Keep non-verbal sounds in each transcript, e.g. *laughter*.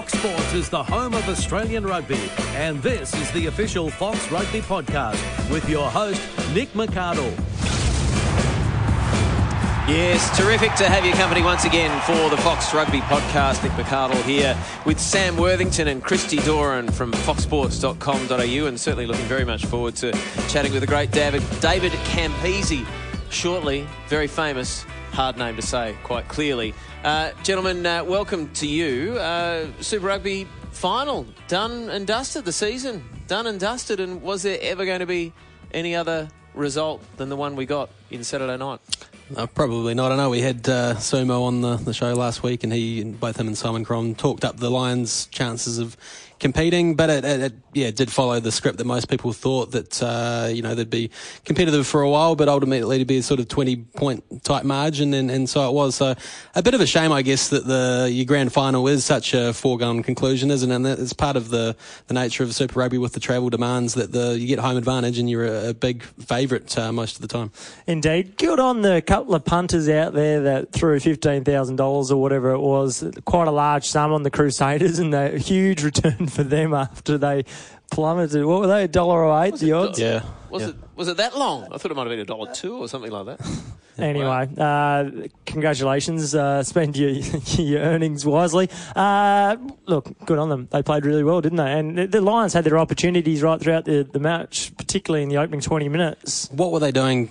Fox Sports is the home of Australian rugby, and this is the official Fox Rugby podcast with your host, Nick McArdle. Yes, terrific to have your company once again for the Fox Rugby podcast. Nick McArdle here with Sam Worthington and Christy Doran from foxsports.com.au, and certainly looking very much forward to chatting with the great David, David Campese shortly. Very famous, hard name to say, quite clearly. Uh, gentlemen, uh, welcome to you. Uh, Super Rugby final, done and dusted the season, done and dusted. And was there ever going to be any other result than the one we got in Saturday night? Uh, probably not. I know we had uh, Sumo on the, the show last week, and he, both him and Simon Cron, talked up the Lions' chances of competing, but it, it, it, yeah did follow the script that most people thought that uh, you know they'd be competitive for a while, but ultimately to be a sort of twenty point type margin, and, and so it was. So a bit of a shame, I guess, that the your grand final is such a foregone conclusion, isn't it? And it's part of the, the nature of Super Rugby with the travel demands that the you get home advantage and you're a, a big favourite uh, most of the time. Indeed, good on the couple of punters out there that threw fifteen thousand dollars or whatever it was, quite a large sum on the Crusaders, and a huge return *laughs* for them after they plummeted. What were they? A dollar or eight? The odds. Yeah. Was yeah. it was it that long? I thought it might have been a dollar two or something like that. *laughs* Anyway, uh, congratulations. Uh, spend your, *laughs* your earnings wisely. Uh, look, good on them. They played really well, didn't they? And the Lions had their opportunities right throughout the, the match, particularly in the opening 20 minutes. What were they doing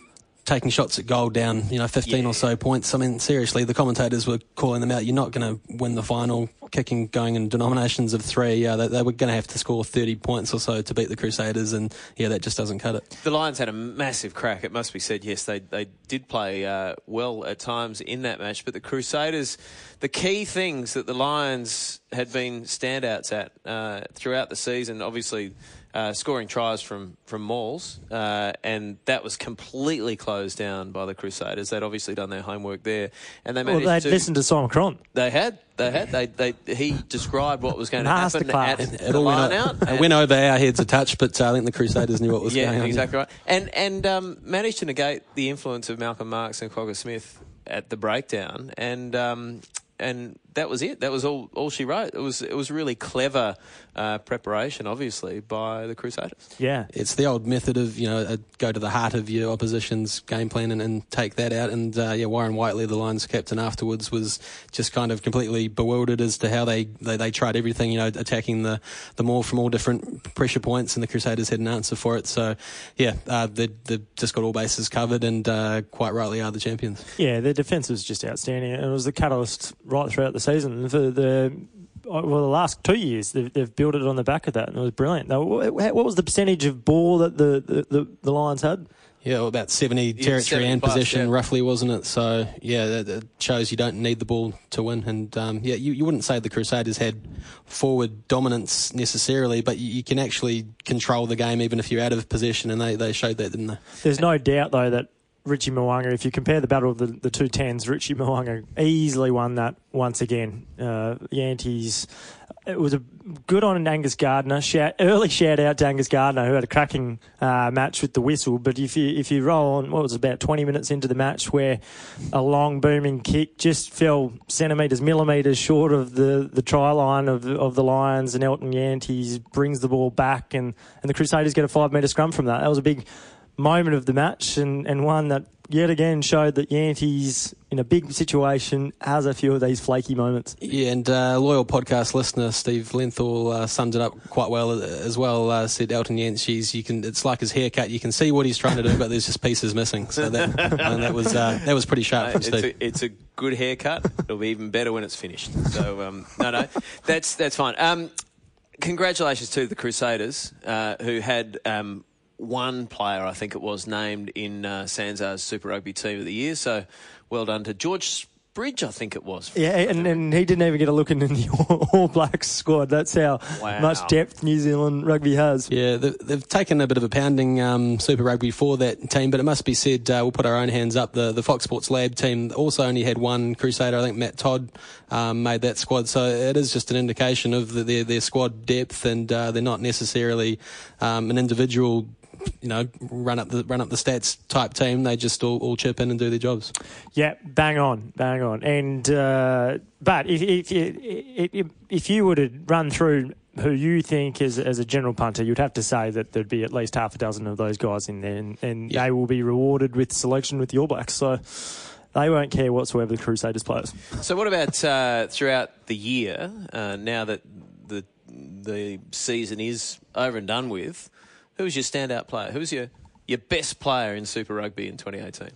taking shots at goal down, you know, 15 yeah. or so points. I mean, seriously, the commentators were calling them out. You're not going to win the final kicking going in denominations of three. Uh, they, they were going to have to score 30 points or so to beat the Crusaders, and yeah, that just doesn't cut it. The Lions had a massive crack. It must be said, yes, they, they did play uh, well at times in that match, but the Crusaders, the key things that the Lions had been standouts at uh, throughout the season, obviously uh, scoring tries from from mauls, uh, and that was completely closed down by the Crusaders. They'd obviously done their homework there, and they managed well, they'd to. listened to Simon Cron. They had, they had, they, they. He described what was going to happen at it, it the line out. It went over our heads a touch, but uh, I think the Crusaders knew what was yeah, going on. Yeah, exactly right, and and um, managed to negate the influence of Malcolm Marx and Kwagga Smith at the breakdown, and. Um, and that was it. That was all, all she wrote. It was it was really clever uh, preparation, obviously, by the Crusaders. Yeah, it's the old method of you know uh, go to the heart of your opposition's game plan and, and take that out. And uh, yeah, Warren Whiteley, the Lions captain, afterwards was just kind of completely bewildered as to how they, they, they tried everything. You know, attacking the the maul from all different pressure points, and the Crusaders had an answer for it. So yeah, uh, they they just got all bases covered, and uh, quite rightly are the champions. Yeah, their defence was just outstanding, and it was the catalyst right throughout the season for the well, the last two years they've, they've, built it on the back of that, and it was brilliant. Now, what was the percentage of ball that the, the, the, the Lions had? Yeah, well, about 70 territory yeah, and possession, yeah. roughly, wasn't it? So, yeah, that, that, shows you don't need the ball to win. And, um, yeah, you, you wouldn't say the Crusaders had forward dominance necessarily, but you, you, can actually control the game even if you're out of possession, and they, they showed that, didn't they? There's no doubt, though, that Richie Mo'unga, if you compare the battle of the, the two tens, Richie Mo'unga easily won that once again. Uh, it was a good on Angus Gardner. Shout, early shout out to Angus Gardner, who had a cracking uh, match with the whistle. But if you if you roll on, what was it, about 20 minutes into the match, where a long booming kick just fell centimetres, millimetres short of the, the try line of of the Lions, and Elton Jantjies brings the ball back, and, and the Crusaders get a five metre scrum from that. That was a big moment of the match and, and one that yet again showed that Jantjies in a big situation has a few of these flaky moments. Yeah, and uh, loyal podcast listener Steve Lenthal uh, summed it up quite well uh, as well. Uh, said Elton Jantjies, you can it's like his haircut. You can see what he's trying to do, but there's just pieces missing. So that *laughs* that was uh, that was pretty sharp from it's Steve. A, it's a good haircut. It'll be even better when it's finished. So um, no, no, that's that's fine. Um, congratulations to the Crusaders uh, who had um, one player, I think it was, named in uh, SANZAAR's Super Rugby Team of the Year. So well done to George Bridge, I think it was. Yeah, and, and he didn't even get a look in the *laughs* All Blacks squad. That's how wow. much depth New Zealand rugby has. Yeah, they've taken a bit of a pounding um, Super Rugby for that team, but it must be said, uh, we'll put our own hands up. The, the Fox Sports Lab team also only had one Crusader. I think Matt Todd um, made that squad. So it is just an indication of the, their, their squad depth, and uh, they're not necessarily um, an individual you know, run up the run up the stats type team. They just all, all chip in and do their jobs. Yeah, bang on, bang on. And uh, but if if you if, if you were to run through who you think is as a general punter, you'd have to say that there'd be at least half a dozen of those guys in there, and, and Yeah. they will be rewarded with selection with the All Blacks. So they won't care whatsoever the Crusaders players. So, what about uh, throughout the year? Uh, now that the the season is over and done with, who's your standout player? Who's your your best player in Super Rugby in 2018?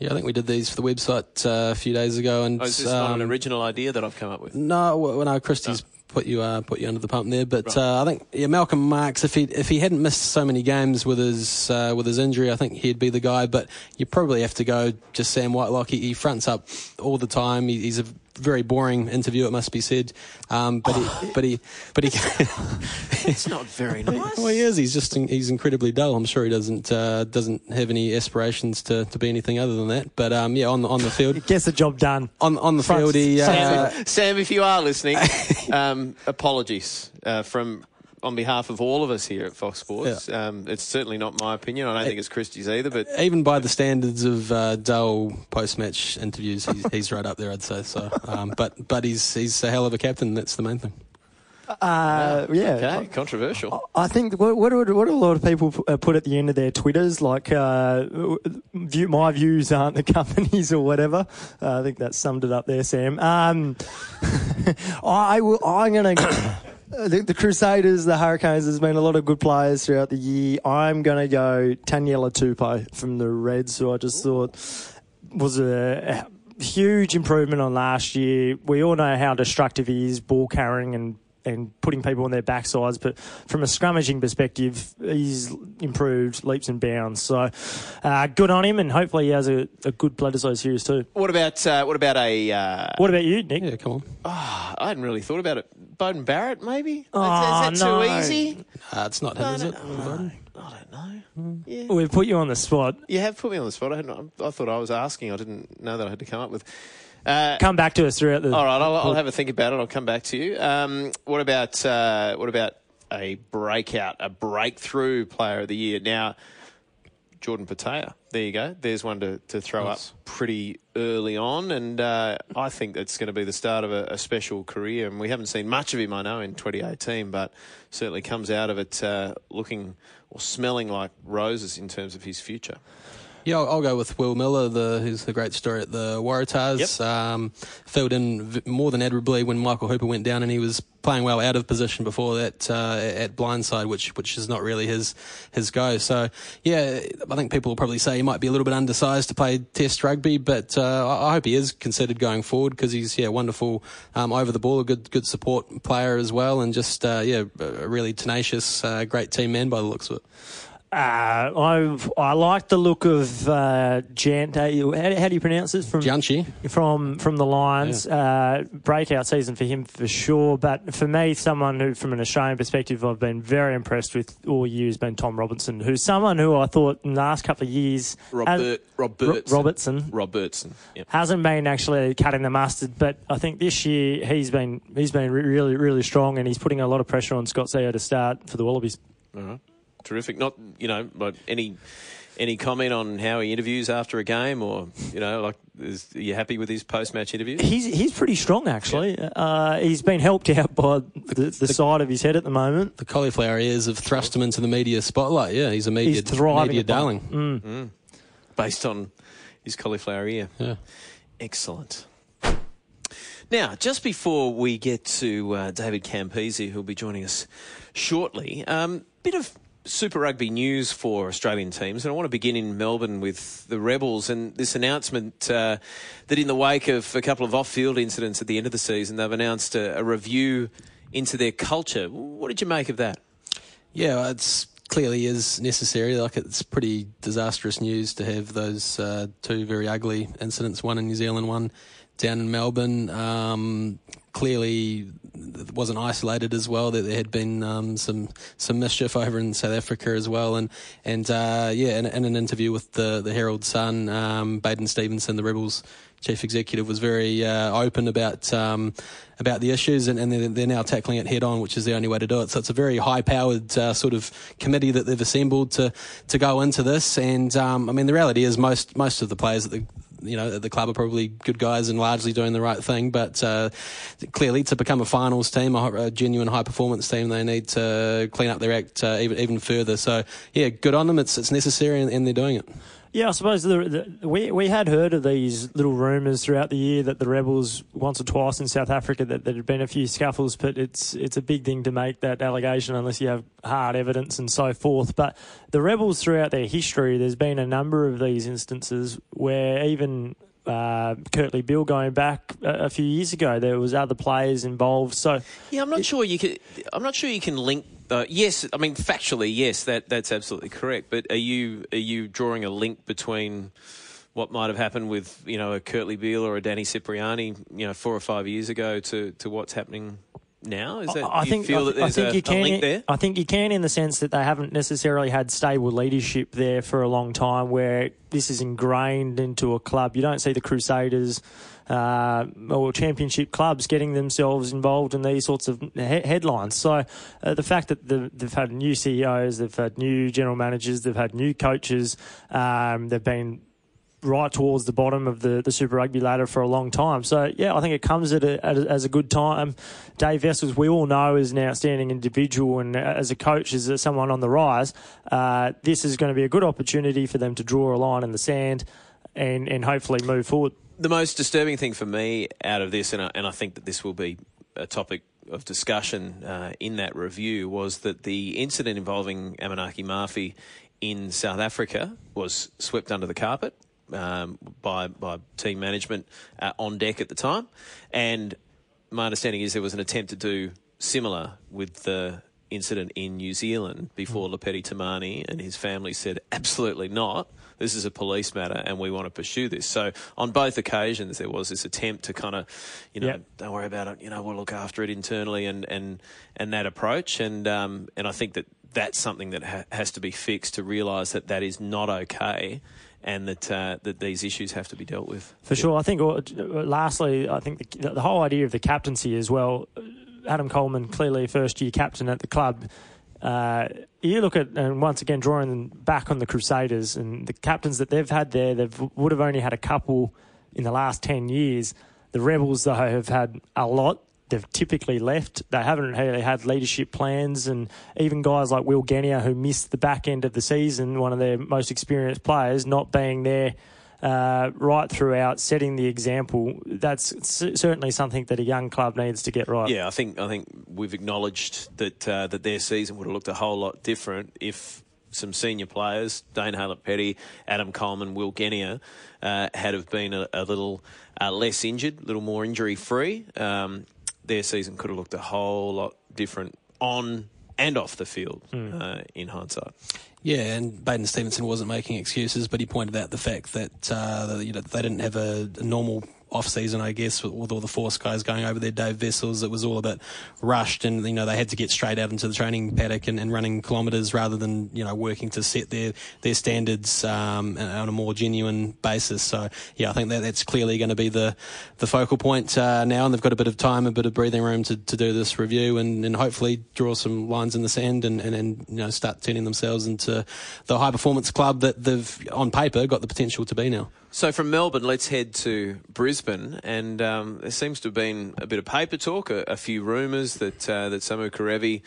Yeah, I think we did these for the website uh, a few days ago, and Oh, is this not an um, original idea that I've come up with? No, well, no, Christy's put you uh, put you under the pump there, but uh, I think yeah, Malcolm Marx, if he if he hadn't missed so many games with his uh, with his injury, I think he'd be the guy. But you probably have to go just Sam Whitelock. He, he fronts up all the time. He, he's a very boring interview, it must be said. Um, but he, but he but he *laughs* It's not very nice. well, he is. He's just he's incredibly dull. I'm sure he doesn't uh, doesn't have any aspirations to, to be anything other than that. But um, yeah, on the on the field. Gets the job done. On, on the Front- field, he, uh, Sam, Sam, if you are listening, *laughs* um, apologies uh, from on behalf of all of us here at Fox Sports. Um, it's certainly not my opinion. I don't think it's Christy's either. But even by the standards of uh, dull post-match interviews, he's, he's right up there, I'd say. So, um, but but he's he's a hell of a captain. That's the main thing. Uh, yeah. okay, controversial. I think what what, what what a lot of people uh, put at the end of their twitters, like uh, view, my views aren't the *laughs* company's or whatever. Uh, I think that summed it up there, Sam. Um, *laughs* I will. I'm gonna. The, the Crusaders, the Hurricanes, there's been a lot of good players throughout the year. I'm going to go Taniela Tupou from the Reds, who I just thought was a, a huge improvement on last year. We all know how destructive he is, ball carrying and and putting people on their backsides, but from a scrummaging perspective, he's improved leaps and bounds. So, uh, good on him, and hopefully he has a, a good Bledisloe series too. What about uh, what about a? Uh, What about you, Nick? Yeah, come on. I hadn't really thought about it. Beauden Barrett, maybe. Oh, is, is that no. too easy? Uh, it's not him, is it? I don't know. Yeah. We've put you on the spot. You have put me on the spot. I, hadn't, I thought I was asking. I didn't know that I had to come up with. Uh, Come back to us throughout the. all right, I'll, I'll have a think about it. I'll come back to you. Um, what about uh, what about a breakout, a breakthrough player of the year? Now, Jordan Petaia. There you go. There's one to, to throw Nice. up pretty early on, and uh, I think that's going to be the start of a, a special career. And we haven't seen much of him, I know, in 2018, but certainly comes out of it uh, looking or smelling like roses in terms of his future. Yeah, I'll, I'll go with Will Miller, the who's the great story at the Waratahs. Yep. Um, filled in v- more than admirably when Michael Hooper went down, and he was playing well out of position before that uh, at blindside, which which is not really his his go. So yeah, I think people will probably say he might be a little bit undersized to play Test rugby, but uh, I, hope he is considered going forward because he's yeah wonderful um, over the ball, a good good support player as well, and just uh, yeah a really tenacious, uh, great team man by the looks of it. Uh, I've, I like the look of uh, Jant. How, how do you pronounce it? From Dyantyi. from from the Lions. Uh, breakout season for him for sure. But for me, someone who, from an Australian perspective, I've been very impressed with all year has been Tom Robinson, who's someone who I thought in the last couple of years Rob, has- Burt, Rob Ro- Robertson Robertson. Yep. hasn't been actually cutting the mustard, but I think this year he's been he's been really really strong, and he's putting a lot of pressure on Scott Sio to start for the Wallabies. All right. Terrific. Not, you know, like any any comment on how he interviews after a game, or you know, like, is, are you happy with his post match interview? He's he's pretty strong actually. Uh, he's been helped out by the, the side of his head at the moment. the cauliflower ears have thrust him into the media spotlight. Yeah, he's a media, He's thriving media upon it. darling. based on his cauliflower ear. Yeah. Excellent. Now, just before we get to uh, David Campese, who'll be joining us shortly, um, bit of Super Rugby news for Australian teams, and I want to begin in Melbourne with the Rebels and this announcement uh, that, in the wake of a couple of off-field incidents at the end of the season, they've announced a, a review into their culture. What did you make of that? Yeah, it's clearly is necessary. Like it's pretty disastrous news to have those uh, two very ugly incidents, one in New Zealand, one down in Melbourne. Um, clearly wasn't isolated as well. That there had been um, some some mischief over in South Africa as well, and and uh, yeah, in, in, an interview with the the Herald Sun, um, Baden Stephenson, the Rebels chief executive, was very uh, open about um, about the issues, and, and they're, they're, now tackling it head on, which is the only way to do it. So it's a very high powered uh, sort of committee that they've assembled to to go into this. And um, I mean, the reality is most most of the players at the you know, the club are probably good guys and largely doing the right thing. But uh, clearly, to become a finals team, a, a, genuine high performance team, they need to clean up their act uh, even even further. So yeah, good on them. It's it's necessary, and, and they're doing it. Yeah, I suppose the, the, we we had heard of these little rumours throughout the year that the rebels once or twice in South Africa that there had been a few scuffles, but it's it's a big thing to make that allegation unless you have hard evidence and so forth. But the rebels throughout their history, there's been a number of these instances where even uh, Kurtley Beale going back a, a, few years ago. There was other players involved. So yeah, I'm not it, sure you can. I'm not sure you can link uh, yes, I mean factually, yes, that that's absolutely correct. But are you are you drawing a link between what might have happened with you know a Kurtley Beale or a Danny Cipriani, you know, four or five years ago to to what's happening now? Is that I think feel that there's I think a, you can, link there? I think you can in the sense that they haven't necessarily had stable leadership there for a long time, where this is ingrained into a club. You don't see the Crusaders uh, or championship clubs getting themselves involved in these sorts of he- headlines. So uh, the fact that the, they've had new CEOs, they've had new general managers, they've had new coaches, um, they've been right towards the bottom of the, the Super Rugby ladder for a long time. So, yeah, I think it comes at, a, at a, as a good time. Dave Wessels, we all know, is an outstanding individual and uh, as a coach, is someone on the rise. Uh, this is going to be a good opportunity for them to draw a line in the sand and, and hopefully move forward the most disturbing thing for me out of this, and I, and I think that this will be a topic of discussion uh, in that review, was that the incident involving Amanaki Mafi in South Africa was swept under the carpet um, by by team management uh, on deck at the time, and my understanding is there was an attempt to do similar with the incident in New Zealand before mm. Lopeti Timani and his family said absolutely not this is a police matter and we want to pursue this. So on both occasions, there was this attempt to kind of, you know, yep. don't worry about it, you know, we'll look after it internally and, and, and that approach. And, um, and I think that that's something that ha- has to be fixed to realise that that is not okay and that uh, that these issues have to be dealt with. For sure, I think. Uh, lastly, I think the, the, whole idea of the captaincy as well. Adam Coleman, clearly first year captain at the club, uh, you look at and once again drawing back on the Crusaders and the captains that they've had there, they would have only had a couple in the last ten years. The Rebels though have had a lot. They've typically left. They haven't really had leadership plans, and even guys like Will Genia, who missed the back end of the season, one of their most experienced players, not being there uh, right throughout, setting the example. That's certainly something that a young club needs to get right. Yeah, I think I think we've acknowledged that uh, that their season would have looked a whole lot different if some senior players, Dane Haylett-Petty, Adam Coleman, Will Genia, uh, had have been a, a little uh, less injured, a little more injury free. Um, their season could have looked a whole lot different on and off the field mm. uh, in hindsight. Yeah, and Baden Stephenson wasn't making excuses, but he pointed out the fact that uh, you know they didn't have a, a normal off season, I guess, with, all the force guys going over there, Dave Wessels, it was all a bit rushed, and you know they had to get straight out into the training paddock and, and running kilometres rather than you know working to set their their standards um, on a more genuine basis. So yeah, I think that that's clearly going to be the the focal point uh, now, and they've got a bit of time, a bit of breathing room to, to do this review, and, and hopefully draw some lines in the sand, and, and, and you know start turning themselves into the high performance club that they've on paper got the potential to be now. So from Melbourne, let's head to Brisbane, and um, there seems to have been a bit of paper talk, a, a few rumours that uh, that Samu Kerevi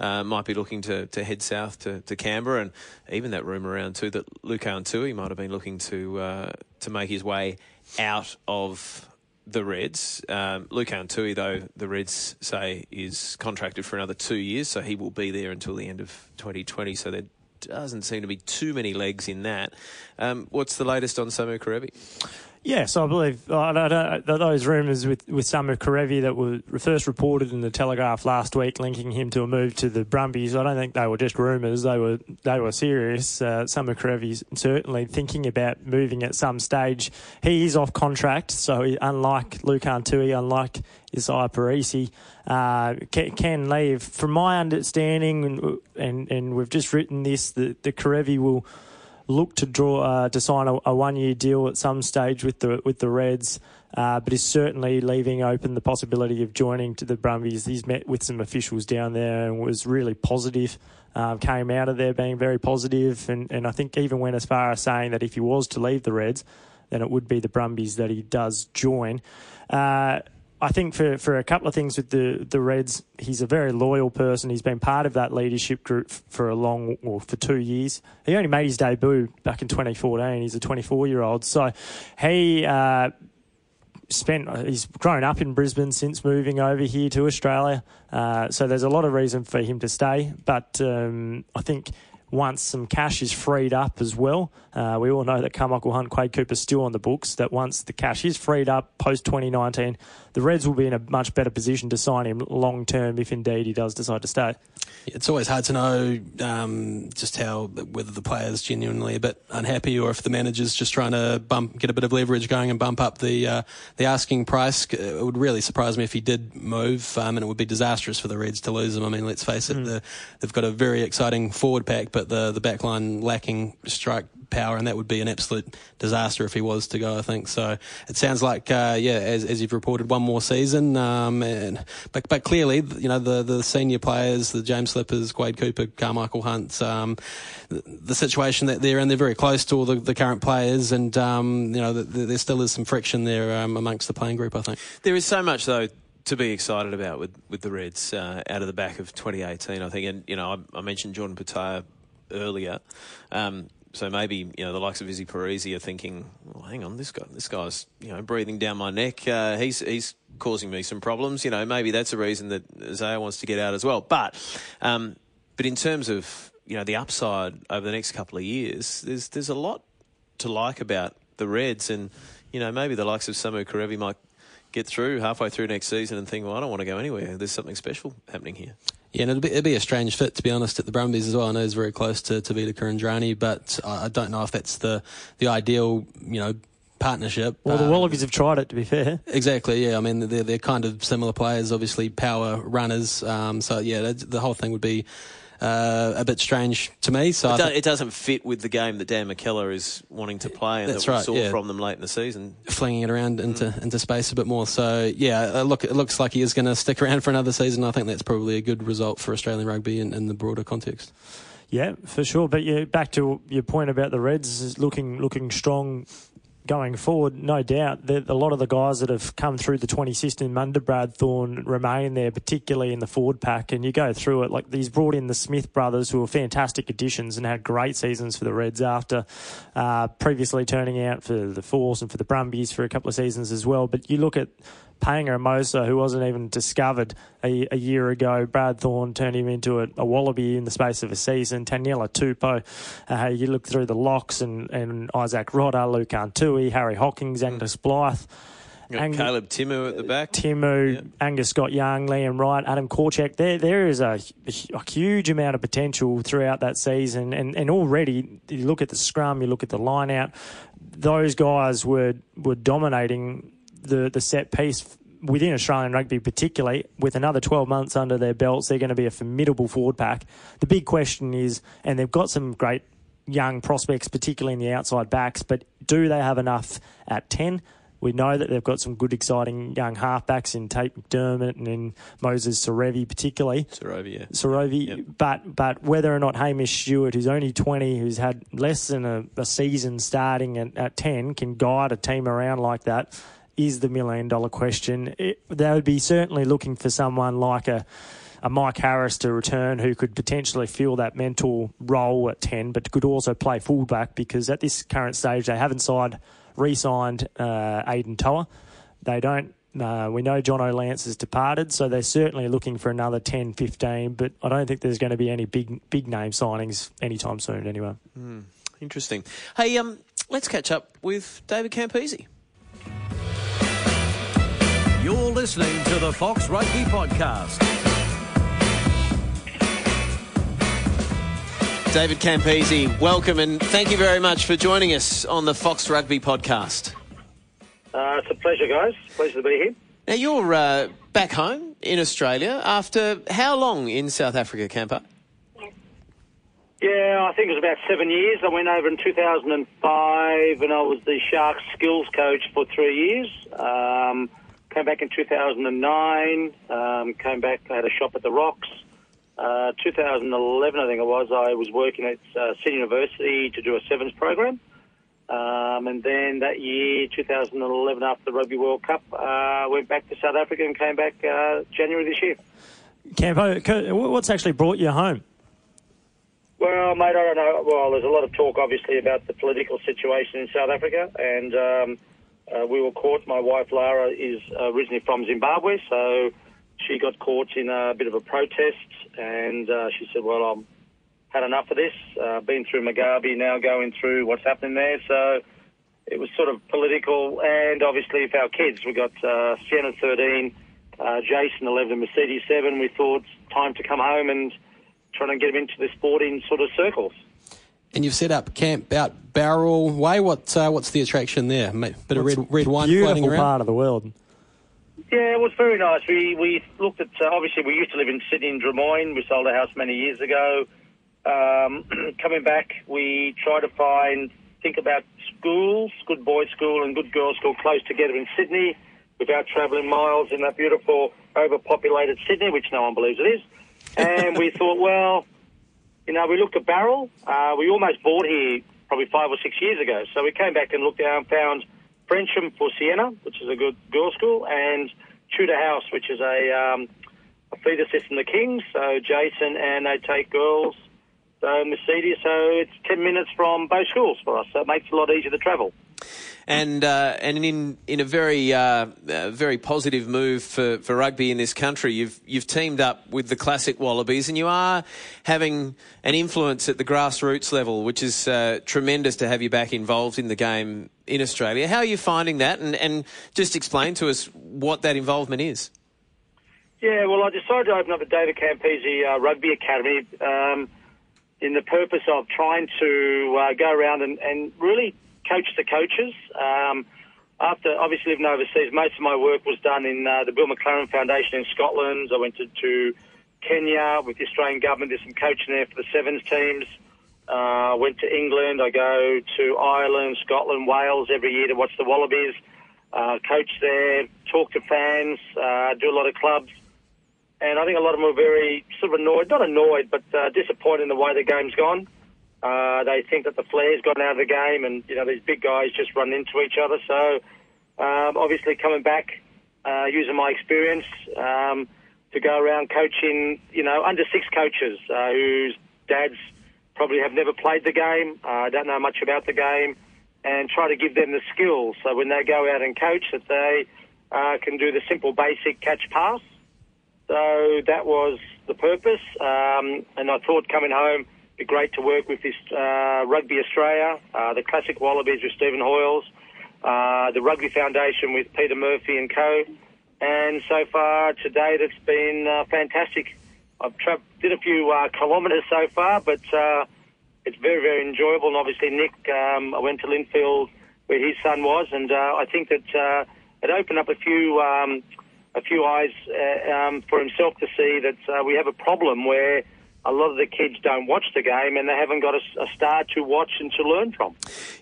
uh, might be looking to, to head south to, to Canberra, and even that rumour around too that Lukhan Tui might have been looking to uh, to make his way out of the Reds. Um, Lukhan Tui, though, the Reds say is contracted for another two years, so he will be there until the end of 2020. So they're doesn't seem to be too many legs in that. Um, what's the latest on Samu Kerevi? Yes, I believe I those rumours with, with Samu Kerevi that were first reported in the Telegraph last week, linking him to a move to the Brumbies. I don't think they were just rumours; they were they were serious. Uh, Samu Kerevi's certainly thinking about moving at some stage. He is off contract, so he, unlike Lukhan Tui, unlike Izaia Perese, uh, can, can, leave. From my understanding, and, and and we've just written this, the the Kerevi will look to draw uh, to sign a, a one year deal at some stage with the with the Reds, uh, but is certainly leaving open the possibility of joining to the Brumbies. He's met with some officials down there and was really positive. Um, came out of there being very positive, and, and I think even went as far as saying that if he was to leave the Reds, then it would be the Brumbies that he does join. Uh, I think for, for a couple of things with the, the Reds, he's a very loyal person. He's been part of that leadership group for a long, well, for two years. He only made his debut back in 2014. He's a 24 year old. So he uh, spent, he's grown up in Brisbane since moving over here to Australia. Uh, so there's a lot of reason for him to stay. But um, I think once some cash is freed up as well. Uh, we all know that Carmichael Hunt, Quade Cooper still on the books. That once the cash is freed up post 2019, the Reds will be in a much better position to sign him long term if indeed he does decide to stay. It's always hard to know um, just how whether the player's genuinely a bit unhappy or if the manager's just trying to bump, get a bit of leverage going and bump up the uh, the asking price. It would really surprise me if he did move, um, and it would be disastrous for the Reds to lose him. I mean, let's face it, mm. the, they've got a very exciting forward pack, but the the back line lacking strike power, and that would be an absolute disaster if he was to go. I think so. It sounds like, uh, yeah, as, as you've reported, one more season. Um, and, but but clearly, you know, the the senior players, the James Slippers, Quade Cooper, Carmichael Hunt, um, the, the, situation that they're in, they're very close to all the, the current players, and um, you know, the, the, there still is some friction there um, amongst the playing group. I think there is so much though to be excited about with, with the Reds uh, out of the back of 2018, I think. And, you know, I, I mentioned Jordan Petaia earlier. Um, so maybe you know the likes of Izzy Perese are thinking, well, hang on, this guy, this guy's you know breathing down my neck. Uh, he's he's causing me some problems. You know, maybe that's a reason that Zaya wants to get out as well. But um, but in terms of you know the upside over the next couple of years, there's there's a lot to like about the Reds, and you know maybe the likes of Samu Kerevi might get through halfway through next season and think, well, I don't want to go anywhere. There's something special happening here. Yeah, and it'd be, it'd be, a strange fit, to be honest, at the Brumbies as well. I know he's very close to, to Vita Kuridrani, but I don't know if that's the, the ideal, you know, partnership. Well, the um, Wallabies have tried it, to be fair. Exactly, yeah. I mean, they're, they're kind of similar players, obviously power runners. Um, so, yeah, the whole thing would be uh, a bit strange to me. So it, do, it, doesn't fit with the game that Dan McKellar is wanting to play, and that's that we right, saw yeah. from them late in the season, flinging it around into mm. into space a bit more. So yeah, uh, look, it looks like he is going to stick around for another season. I think that's probably a good result for Australian rugby in, in the broader context. Yeah, for sure. But yeah, back to your point about the Reds looking looking strong going forward, no doubt that a lot of the guys that have come through the 20 system under Brad Thorn remain there, particularly in the forward pack. And you go through it, like he's brought in the Smith brothers, who were fantastic additions and had great seasons for the Reds after uh, previously turning out for the Force and for the Brumbies for a couple of seasons as well. But you look at Paenga Amosa, who wasn't even discovered a, a, year ago. Brad Thorn turned him into a, a, Wallaby in the space of a season. Taniela Tupou, uh, you look through the locks and, and Izack Rodda, Lukhan Tui, Harry Hockings, mm. Angus Blyth. Ang- Caleb Timu at the back. Timu, yeah. Angus Scott Young, Liam Wright, Adam Korczyk. There, there is a, a, huge amount of potential throughout that season. And, and already, you look at the scrum, you look at the line out, those guys were, were dominating the, the set piece within Australian rugby, particularly with another 12 months under their belts, they're going to be a formidable forward pack. The big question is, and they've got some great young prospects, particularly in the outside backs, but do they have enough at 10? We know that they've got some good, exciting young halfbacks in Tate McDermott and in Moses Sorovi, particularly. Sorovi, yeah. Sorovi, yep. but but whether or not Hamish Stewart, who's only 20, who's had less than a, a season starting at, at 10, can guide a team around like that is the million dollar question. It, they would be certainly looking for someone like a a Mike Harris to return who could potentially fill that mental role at 10, but could also play fullback because at this current stage they haven't signed, re-signed uh, Aidan Toua. They don't. Uh, we know Jono Lance has departed, so they're certainly looking for another 10, 15, but I don't think there's going to be any big big name signings anytime soon anyway. Mm, interesting. Hey, um, let's catch up with David Campese. Listening to the Fox Rugby Podcast. David Campese, welcome and thank you very much for joining us on the Fox Rugby podcast. Uh, it's a pleasure, guys. Pleasure to be here. Now, you're uh, back home in Australia after how long in South Africa, Camper? Yeah, I think it was about seven years. I went over in 2005 and I was the Sharks skills coach for three years. Um, came back in 2009, um, came back, had a shop at the Rocks. Uh, 2011, I think it was, I was working at uh, City University to do a sevens program. Um, and then that year, 2011, after the Rugby World Cup, uh, went back to South Africa and came back uh, January this year. Campo, what's actually brought you home? Well, mate, I don't know. Well, there's a lot of talk, obviously, about the political situation in South Africa, and um, uh, we were caught. My wife Lara is originally from Zimbabwe, so she got caught in a bit of a protest, and uh, she said, "Well, I've had enough of this. Uh, been through Mugabe, now going through what's happening there." So it was sort of political, and obviously, for our kids, we got uh, Sienna 13, uh, Jason 11, Mercedes 7. We thought time to come home and try and get them into the sporting sort of circles. And you've set up camp out Bowral Way. What uh, what's the attraction there? Bit of red red wine floating around. part of the world. Yeah, it was very nice. We we looked at uh, obviously we used to live in Sydney in Drummoyne. We sold a house many years ago. Um, *clears throat* coming back, we try to find think about schools, good boys' school and good girls' school close together in Sydney, without travelling miles in that beautiful overpopulated Sydney, which no one believes it is. And we thought, well, you know, we looked at Bowral. Uh, we almost bought here probably five or six years ago. So we came back and looked down, found Frensham for Sienna, which is a good girls' school, and Tudor House, which is a, um, a feeder system, the Kings. So Jason and they take girls. So Mercedes, so it's 10 minutes from both schools for us. So it makes it a lot easier to travel and uh, and in in a very uh, uh, very positive move for, for rugby in this country, you've you've teamed up with the classic Wallabies, and you are having an influence at the grassroots level, which is uh, tremendous to have you back involved in the game in Australia. How are you finding that, and and just explain to us what that involvement is. Yeah, well, I decided to open up the David Campese uh, Rugby Academy. Um, in the purpose of trying to uh, go around and, and really coach the coaches. Um, after obviously living overseas, most of my work was done in uh, the Bill McLaren Foundation in Scotland. I went to, to Kenya with the Australian government. Did some coaching there for the sevens teams. Uh, went to England. I go to Ireland, Scotland, Wales every year to watch the Wallabies. Uh, coach there, talk to fans, uh, do a lot of clubs. And I think a lot of them were very sort of annoyed, not annoyed, but uh, disappointed in the way the game's gone. Uh, they think that the flair's gone out of the game, and you know these big guys just run into each other. So um, obviously coming back, uh, using my experience um, to go around coaching, you know, under six coaches uh, whose dads probably have never played the game, uh, don't know much about the game, and try to give them the skills so when they go out and coach that they uh, can do the simple basic catch pass. So that was the purpose, um, and I thought coming home great to work with this uh, Rugby Australia, uh, the Classic Wallabies with Stephen Hoiles, uh, the Rugby Foundation with Peter Murphy and co. And so far to date, it's been uh, fantastic. I've tra- did a few uh, kilometres so far, but uh, it's very, very enjoyable. And obviously, Nick, um, I went to Lindfield where his son was, and I think that it opened up a few um, a few eyes um, for himself to see that we have a problem where a lot of the kids don't watch the game and they haven't got a, a, star to watch and to learn from.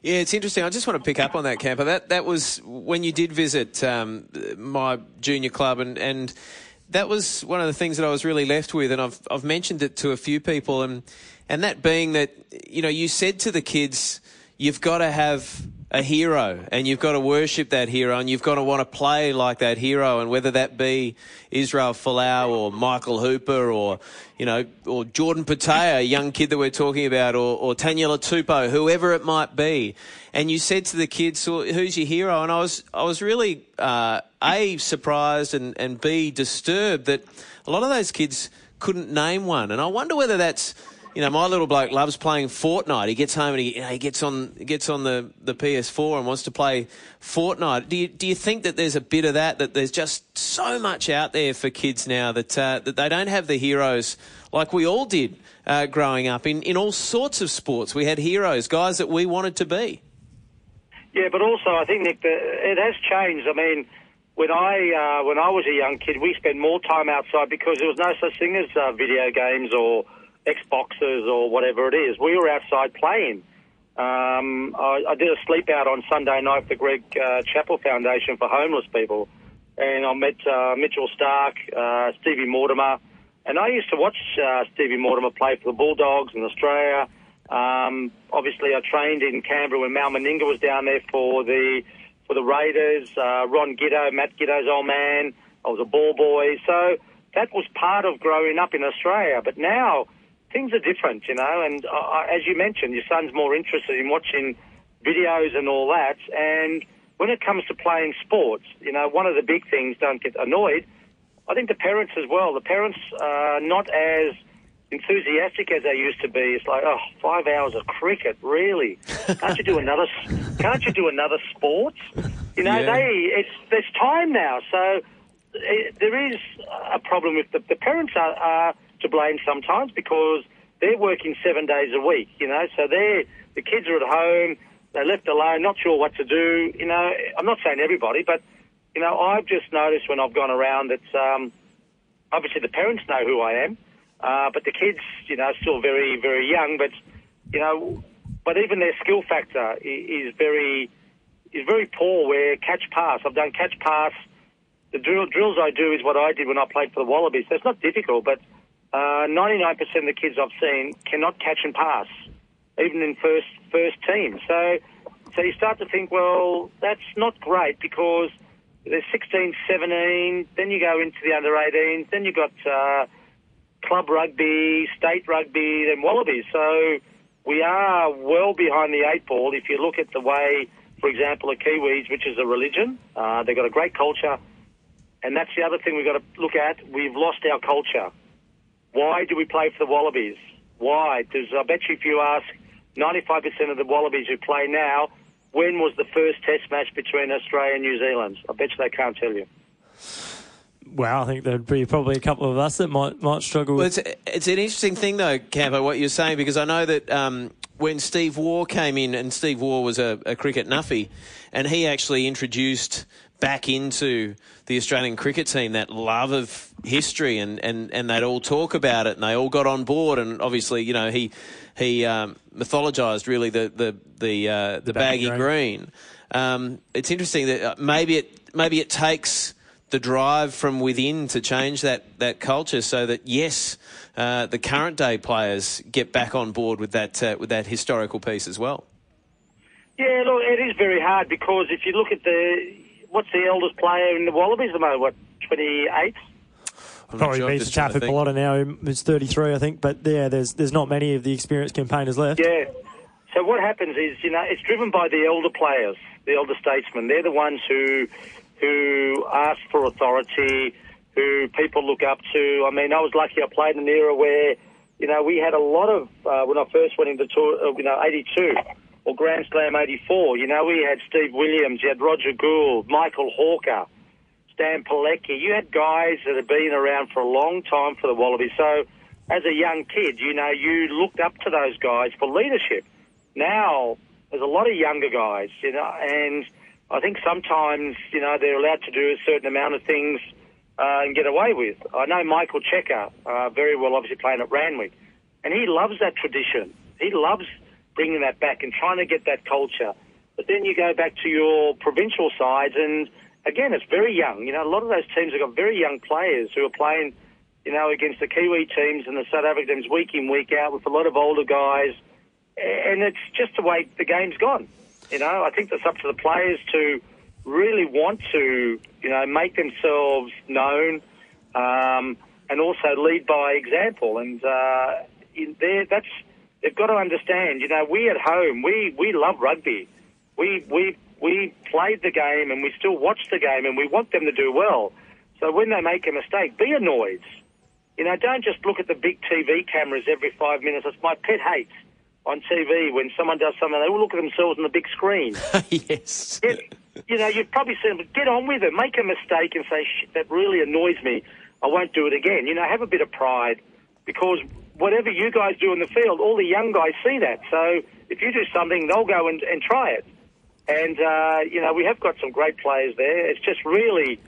Yeah, it's interesting. I just want to pick up on that, Camper. That that was when you did visit um, my junior club, and, and that was one of the things that I was really left with. And I've I've mentioned it to a few people, and and that being that you know you said to the kids, you've got to have a hero and you've got to worship that hero and you've got to want to play like that hero and whether that be Israel Folau or Michael Hooper or you know or Jordan Petaia, a young kid that we're talking about or, or Taniela Tupou, whoever it might be. And you said to the kids who's your hero? And I was I was really uh, a surprised and, and b disturbed that a lot of those kids couldn't name one. And I wonder whether that's you know, my little bloke loves playing Fortnite. He gets home and he, you know, he gets on gets on the, the PS4 and wants to play Fortnite. Do you do you think that there's a bit of that that there's just so much out there for kids now that uh, that they don't have the heroes like we all did uh, growing up in in all sorts of sports. We had heroes, guys that we wanted to be. Yeah, but also I think Nick, it has changed. I mean, when I uh, when I was a young kid, we spent more time outside because there was no such thing as uh, video games or Xboxes or whatever it is. We were outside playing. Um, I, I, did a sleep out on Sunday night for the Greg uh, Chappell Foundation for Homeless People, and I met uh, Mitchell Starc, uh, Stevie Mortimer, and I used to watch uh, Stevie Mortimer play for the Bulldogs in Australia. Um, obviously, I trained in Canberra when Mal Meninga was down there for the for the Raiders. Uh, Ron Giteau, Matt Giteau's old man. I was a ball boy, so that was part of growing up in Australia. But now things are different, you know. And uh, as you mentioned, your son's more interested in watching videos and all that. And when it comes to playing sports, you know, one of the big things, don't get annoyed, I think the parents as well. The parents are not as enthusiastic as they used to be. It's like, oh, five hours of cricket, really? Can't you do another? Can't you do another sport? You know, yeah. they it's there's time now, so it, there is a problem with the, the parents are, are to blame sometimes because they're working seven days a week. You know, so they're, the kids are at home, they're left alone, not sure what to do. You know, I'm not saying everybody, but you know, I've just noticed when I've gone around that um, obviously the parents know who I am, uh, but the kids, you know, still very very young. But you know, but even their skill factor is very is very poor. Where catch pass, I've done catch pass. The drill, drills I do is what I did when I played for the Wallabies. So it's not difficult, but uh, 99% of the kids I've seen cannot catch and pass, even in first first team. So, so you start to think, well, that's not great because there's 16, 17, then you go into the under 18s, then you've got uh, club rugby, state rugby, then Wallabies. So we are well behind the eight ball if you look at the way, for example, the Kiwis, which is a religion, uh, they've got a great culture. And that's the other thing we've got to look at. We've lost our culture. Why do we play for the Wallabies? Why? Because I bet you if you ask 95% of the Wallabies who play now, when was the first test match between Australia and New Zealand? I bet you they can't tell you. Well, I think there'd be probably a couple of us that might might struggle. Well, it's, it's an interesting thing though, Campo, what you're saying because I know that um, when Steve Waugh came in, and Steve Waugh was a, a cricket nuffy, and he actually introduced back into the Australian cricket team that love of history and, and, and they'd all talk about it and they all got on board and obviously you know he he um, mythologized really the the the, uh, the, the baggy, baggy, green, green. Um, it's interesting that uh, maybe it maybe it takes the drive from within to change that, that culture so that yes uh, the current day players get back on board with that uh, with that historical piece as well yeah, look, it is very hard because if you look at the what's the eldest player in the Wallabies at the moment? What, 28? Probably sure, beats Taaffe Bellota now, who's 33, I think. But yeah, there's there's not many of the experienced campaigners left. Yeah. So what happens is, you know, it's driven by the elder players, the elder statesmen. They're the ones who who ask for authority, who people look up to. I mean, I was lucky. I played in an era where, you know, we had a lot of uh, when I first went into tour, uh, you know, '82 or Grand Slam 84. You know, we had Steve Williams, you had Roger Gould, Michael Hawker, Stan Pilecki. You had guys that had been around for a long time for the Wallabies. So as a young kid, you know, you looked up to those guys for leadership. Now, there's a lot of younger guys, you know, and I think sometimes, you know, they're allowed to do a certain amount of things uh, and get away with. I know Michael Cheika uh, very well, obviously playing at Randwick, and he loves that tradition. He loves bringing that back and trying to get that culture. But then you go back to your provincial sides, and again, it's very young. You know, a lot of those teams have got very young players who are playing, you know, against the Kiwi teams and the South African teams week in, week out with a lot of older guys. And it's just the way the game's gone. You know, I think it's up to the players to really want to, you know, make themselves known um, and also lead by example. And uh, that's they've got to understand, you know, we at home, we, we love rugby. We, we, we played the game and we still watch the game and we want them to do well. So when they make a mistake, be annoyed. You know, don't just look at the big TV cameras every five minutes. It's my pet hate on TV when someone does something. They all look at themselves on the big screen. *laughs* yes. Get, you know, you've probably seen them. Get on with it. Make a mistake and say, Shit, that really annoys me. I won't do it again. You know, have a bit of pride because whatever you guys do in the field, all the young guys see that. So if you do something, they'll go and, and try it. And, uh, you know, we have got some great players there. It's just really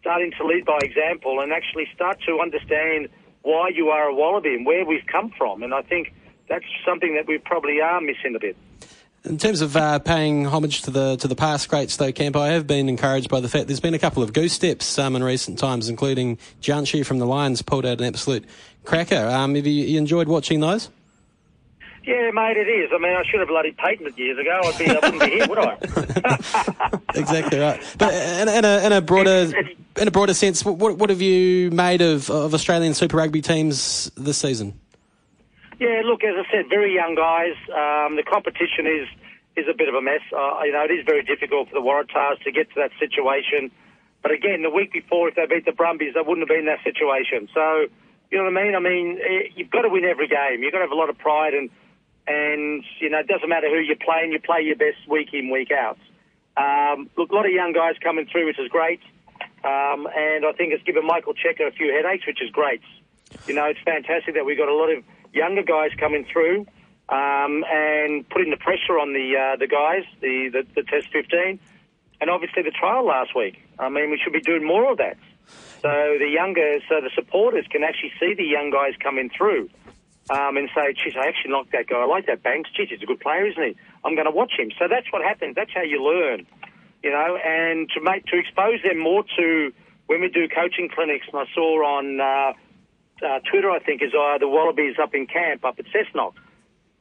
starting to lead by example and actually start to understand why you are a Wallaby and where we've come from. And I think that's something that we probably are missing a bit. In terms of uh, paying homage to the to the past greats, though, Camp, I have been encouraged by the fact there's been a couple of goose steps um, in recent times, including Janshi from the Lions pulled out an absolute cracker. Um, have you, you enjoyed watching those? Yeah, mate, it is. I mean, I should have bloody patented years ago. I'd be, I wouldn't be here, would I? *laughs* exactly right. But in, in, a, in a broader in a broader sense, what, what have you made of, of Australian Super Rugby teams this season? Yeah, look, as I said, very young guys. Um, the competition is is a bit of a mess. Uh, you know, it is very difficult for the Waratahs to get to that situation. But again, the week before, if they beat the Brumbies, they wouldn't have been in that situation. So, you know what I mean? I mean, eh, you've got to win every game. You've got to have a lot of pride, and and you know, it doesn't matter who you're playing. You play your best week in, week out. Um, look, a lot of young guys coming through, which is great. Um, and I think it's given Michael Cheika a few headaches, which is great. You know, it's fantastic that we've got a lot of younger guys coming through um, and putting the pressure on the uh, the guys, the, the, the Test 15, and obviously the trial last week. I mean, we should be doing more of that. So the younger, so the supporters can actually see the young guys coming through um, and say, geez, I actually like that guy. I like that Banks. Geez, he's a good player, isn't he? I'm going to watch him. So that's what happens. That's how you learn, you know, and to make, to expose them more to when we do coaching clinics, and I saw on uh, uh, Twitter, I think, is uh, the Wallabies up in camp up at Cessnock.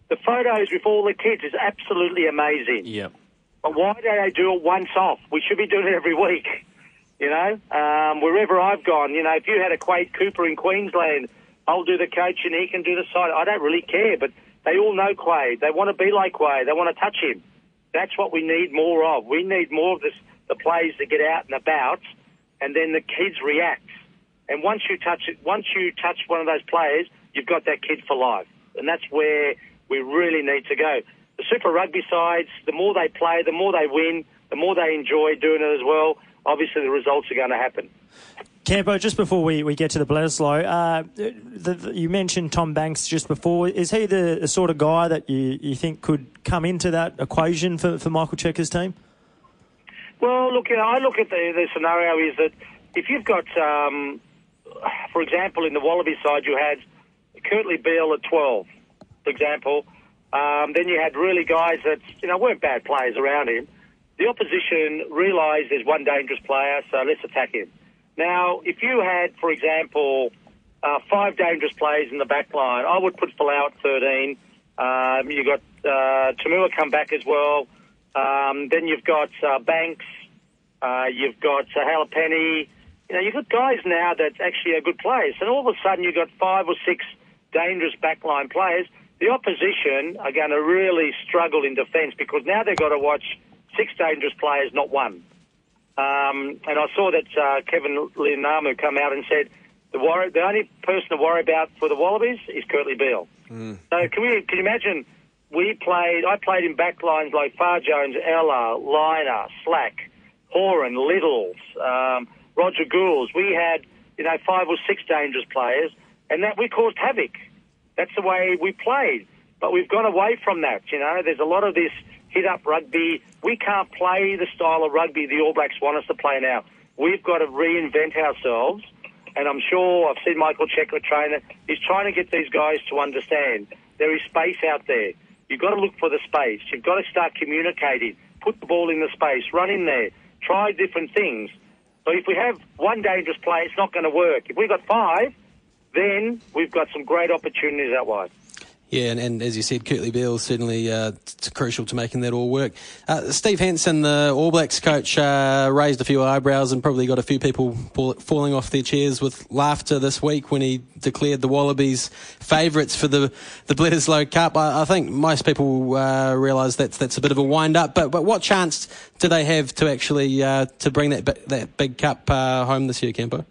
The photos with all the kids is absolutely amazing. Yeah. But why do they do it once off? We should be doing it every week. You know, um, wherever I've gone, you know, if you had a Quade Cooper in Queensland, I'll do the coach and he can do the side. I don't really care, but they all know Quade. They want to be like Quade. They want to touch him. That's what we need more of. We need more of this, the plays to get out and about, and then the kids react. And once you touch it, once you touch one of those players, you've got that kid for life, and that's where we really need to go. The Super Rugby sides, the more they play, the more they win, the more they enjoy doing it as well. Obviously, the results are going to happen. Campo, just before we, we get to the Bledisloe, uh, the, the, you mentioned Tom Banks just before. Is he the, the, sort of guy that you, you think could come into that equation for, for Michael Cheika's team? Well, look, you know, I look at the, the scenario is that if you've got, um, for example, in the Wallaby side, you had Kurtley Beale at 12, for example. Um, then you had really guys that, you know, weren't bad players around him. The opposition realised there's one dangerous player, so let's attack him. Now, if you had, for example, uh, five dangerous players in the back line, I would put Folau at 13. Um, you've got uh, To'omua come back as well. Um, then you've got uh, Banks. Uh, you've got uh, Halapeni. You know, you've got guys now that actually are good players. And all of a sudden you've got five or six dangerous backline players. The opposition are going to really struggle in defence because now they've got to watch six dangerous players, not one. Um, and I saw that uh, Kevin Leinamu come out and said the, worry, the only person to worry about for the Wallabies is Kurtley Beale. Mm. So can we can you imagine? We played. I played in backlines like Farr Jones, Ella, Lynagh, Slack, Horan, Littles, um, Roger Gould. We had you know five or six dangerous players, and that we caused havoc. That's the way we played. But we've gone away from that. You know, there's a lot of this hit up rugby. We can't play the style of rugby the All Blacks want us to play now. We've got to reinvent ourselves. And I'm sure I've seen Michael Cheika trainer. He's trying to get these guys to understand there is space out there. You've got to look for the space. You've got to start communicating. Put the ball in the space. Run in there. Try different things. So if we have one dangerous play, it's not going to work. If we've got five, then we've got some great opportunities out wide. Yeah, and, and, as you said, Kurtley Beale certainly uh, crucial to making that all work. Uh, Steve Hansen, the All Blacks coach, uh, raised a few eyebrows and probably got a few people falling off their chairs with laughter this week when he declared the Wallabies favourites for the the Bledisloe Cup. I, I think most people uh, realise that's that's a bit of a wind up, but but what chance do they have to actually uh, to bring that that big cup uh, home this year, Campo?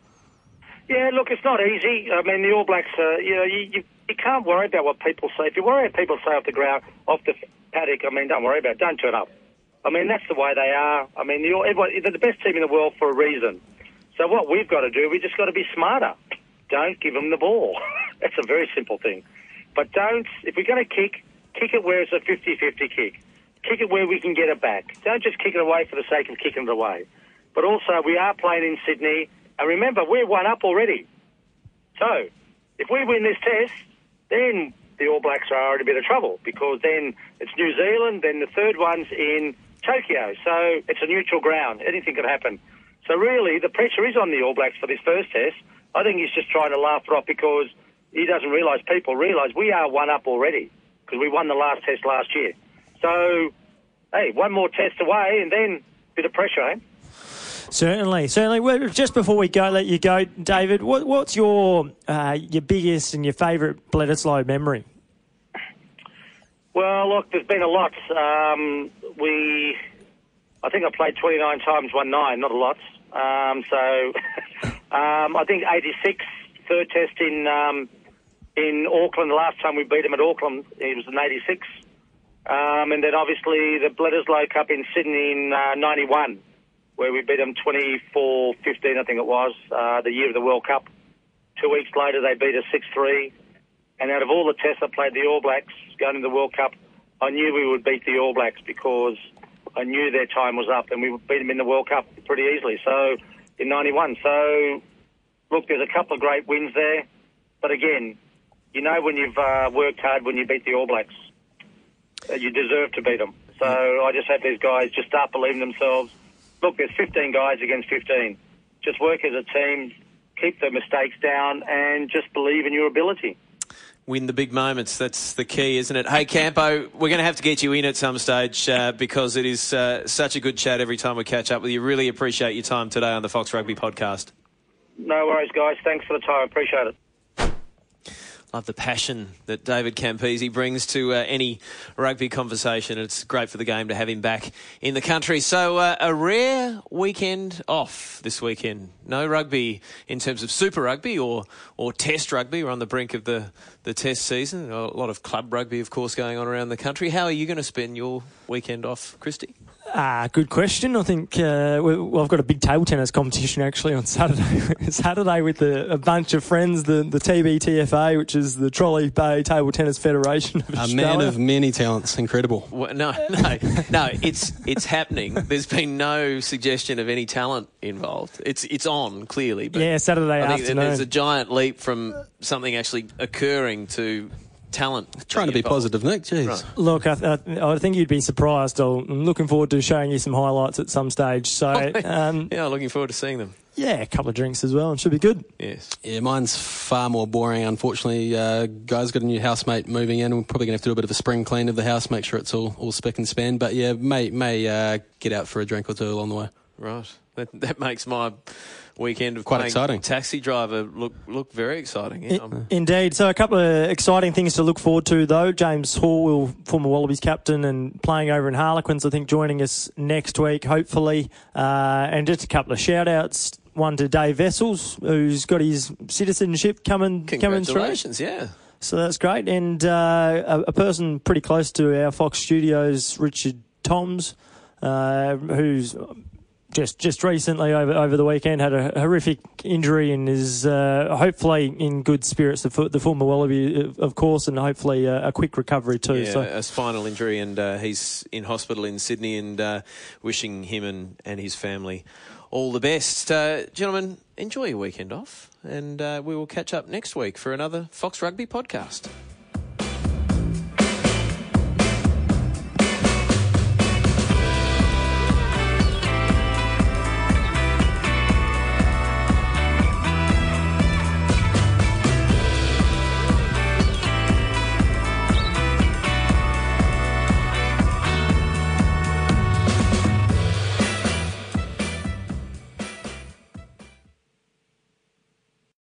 Yeah, look, it's not easy. I mean, the All Blacks, uh, you know, you, you, you can't worry about what people say. If you worry about people say off the ground, off the paddock, I mean, don't worry about it. Don't turn up. I mean, that's the way they are. I mean, the, everyone, they're the best team in the world for a reason. So what we've got to do, we just got to be smarter. Don't give them the ball. *laughs* that's a very simple thing. But don't, if we're going to kick, kick it where it's a 50-50 kick. Kick it where we can get it back. Don't just kick it away for the sake of kicking it away. But also, we are playing in Sydney, and remember, we're one up already. So, if we win this test, then the All Blacks are in a bit of trouble because then it's New Zealand, then the third one's in Tokyo. So it's a neutral ground. Anything could happen. So really, the pressure is on the All Blacks for this first test. I think he's just trying to laugh it off because he doesn't realise, people realise we are one up already because we won the last test last year. So, hey, one more test away and then a bit of pressure, eh? Certainly, certainly. Well, just before we go, let you go, David. What, what's your uh, your biggest and your favourite Bledisloe memory? Well, look, there's been a lot. Um, we, I think I played 29 times, one nine, not a lot. Um, so, *laughs* um, I think 86, third test in um, in Auckland. The last time we beat them at Auckland, it was in 86. Um, and then obviously the Bledisloe Cup in Sydney in uh, 91 where we beat them 24-15, I think it was, uh, the year of the World Cup. Two weeks later, they beat us 6-3. And out of all the tests I played the All Blacks going to the World Cup, I knew we would beat the All Blacks because I knew their time was up and we would beat them in the World Cup pretty easily. So in 91. So look, there's a couple of great wins there. But again, you know when you've uh, worked hard when you beat the All Blacks, you deserve to beat them. So I just hope these guys just start believing themselves look, there's 15 guys against 15. Just work as a team, keep the mistakes down, and just believe in your ability. Win the big moments. That's the key, isn't it? Hey, Campo, we're going to have to get you in at some stage uh, because it is uh, such a good chat every time we catch up with you. Really appreciate your time today on the Fox Rugby podcast. No worries, guys. Thanks for the time. Appreciate it. Love the passion that David Campese brings to uh, any rugby conversation. It's great for the game to have him back in the country. So, uh, a rare weekend off this weekend. No rugby in terms of Super Rugby or, or Test Rugby. We're on the brink of the, the Test season. A lot of club rugby, of course, going on around the country. How are you going to spend your weekend off, Christy? Ah, good question. I think uh, well, I've got a big table tennis competition actually on Saturday. *laughs* Saturday with a, a, bunch of friends, the the TBTFA, which is the Trolley Bay Table Tennis Federation of a Australia. man of many talents, incredible. Well, no, no, no. It's it's happening. There's been no suggestion of any talent involved. It's it's on clearly. But yeah, Saturday I think afternoon. There's a giant leap from something actually occurring to talent. Trying to be positive, Nick. Jeez. Right. Look, I, I, I, think you'd be surprised. I'm looking forward to showing you some highlights at some stage. So, um, yeah, looking forward to seeing them. Yeah, a couple of drinks as well, and should be good. Yes. Yeah, mine's far more boring. Unfortunately, uh, guys got a new housemate moving in. We're probably gonna have to do a bit of a spring clean of the house, make sure it's all all spick and span. But yeah, may may uh, get out for a drink or two along the way. Right. That that makes my weekend of quite exciting. Taxi driver look look very exciting. Yeah, indeed. So a couple of exciting things to look forward to, though. James Horwill, former Wallabies captain and playing over in Harlequins, I think joining us next week, hopefully. Uh, and just a couple of shout outs. One to Dave Wessels, who's got his citizenship coming coming through. Congratulations, yeah. So that's great. And uh, a, a, person pretty close to our Fox studios, Richard Tombs, uh, who's just just recently over over the weekend had a horrific injury and is uh, hopefully in good spirits. The, the former Wallaby, of course, and hopefully a, a quick recovery too. Yeah, so. a spinal injury, and uh, he's in hospital in Sydney, and uh, wishing him and, and his family all the best, uh, gentlemen. Enjoy your weekend off, and uh, we will catch up next week for another Fox Rugby podcast.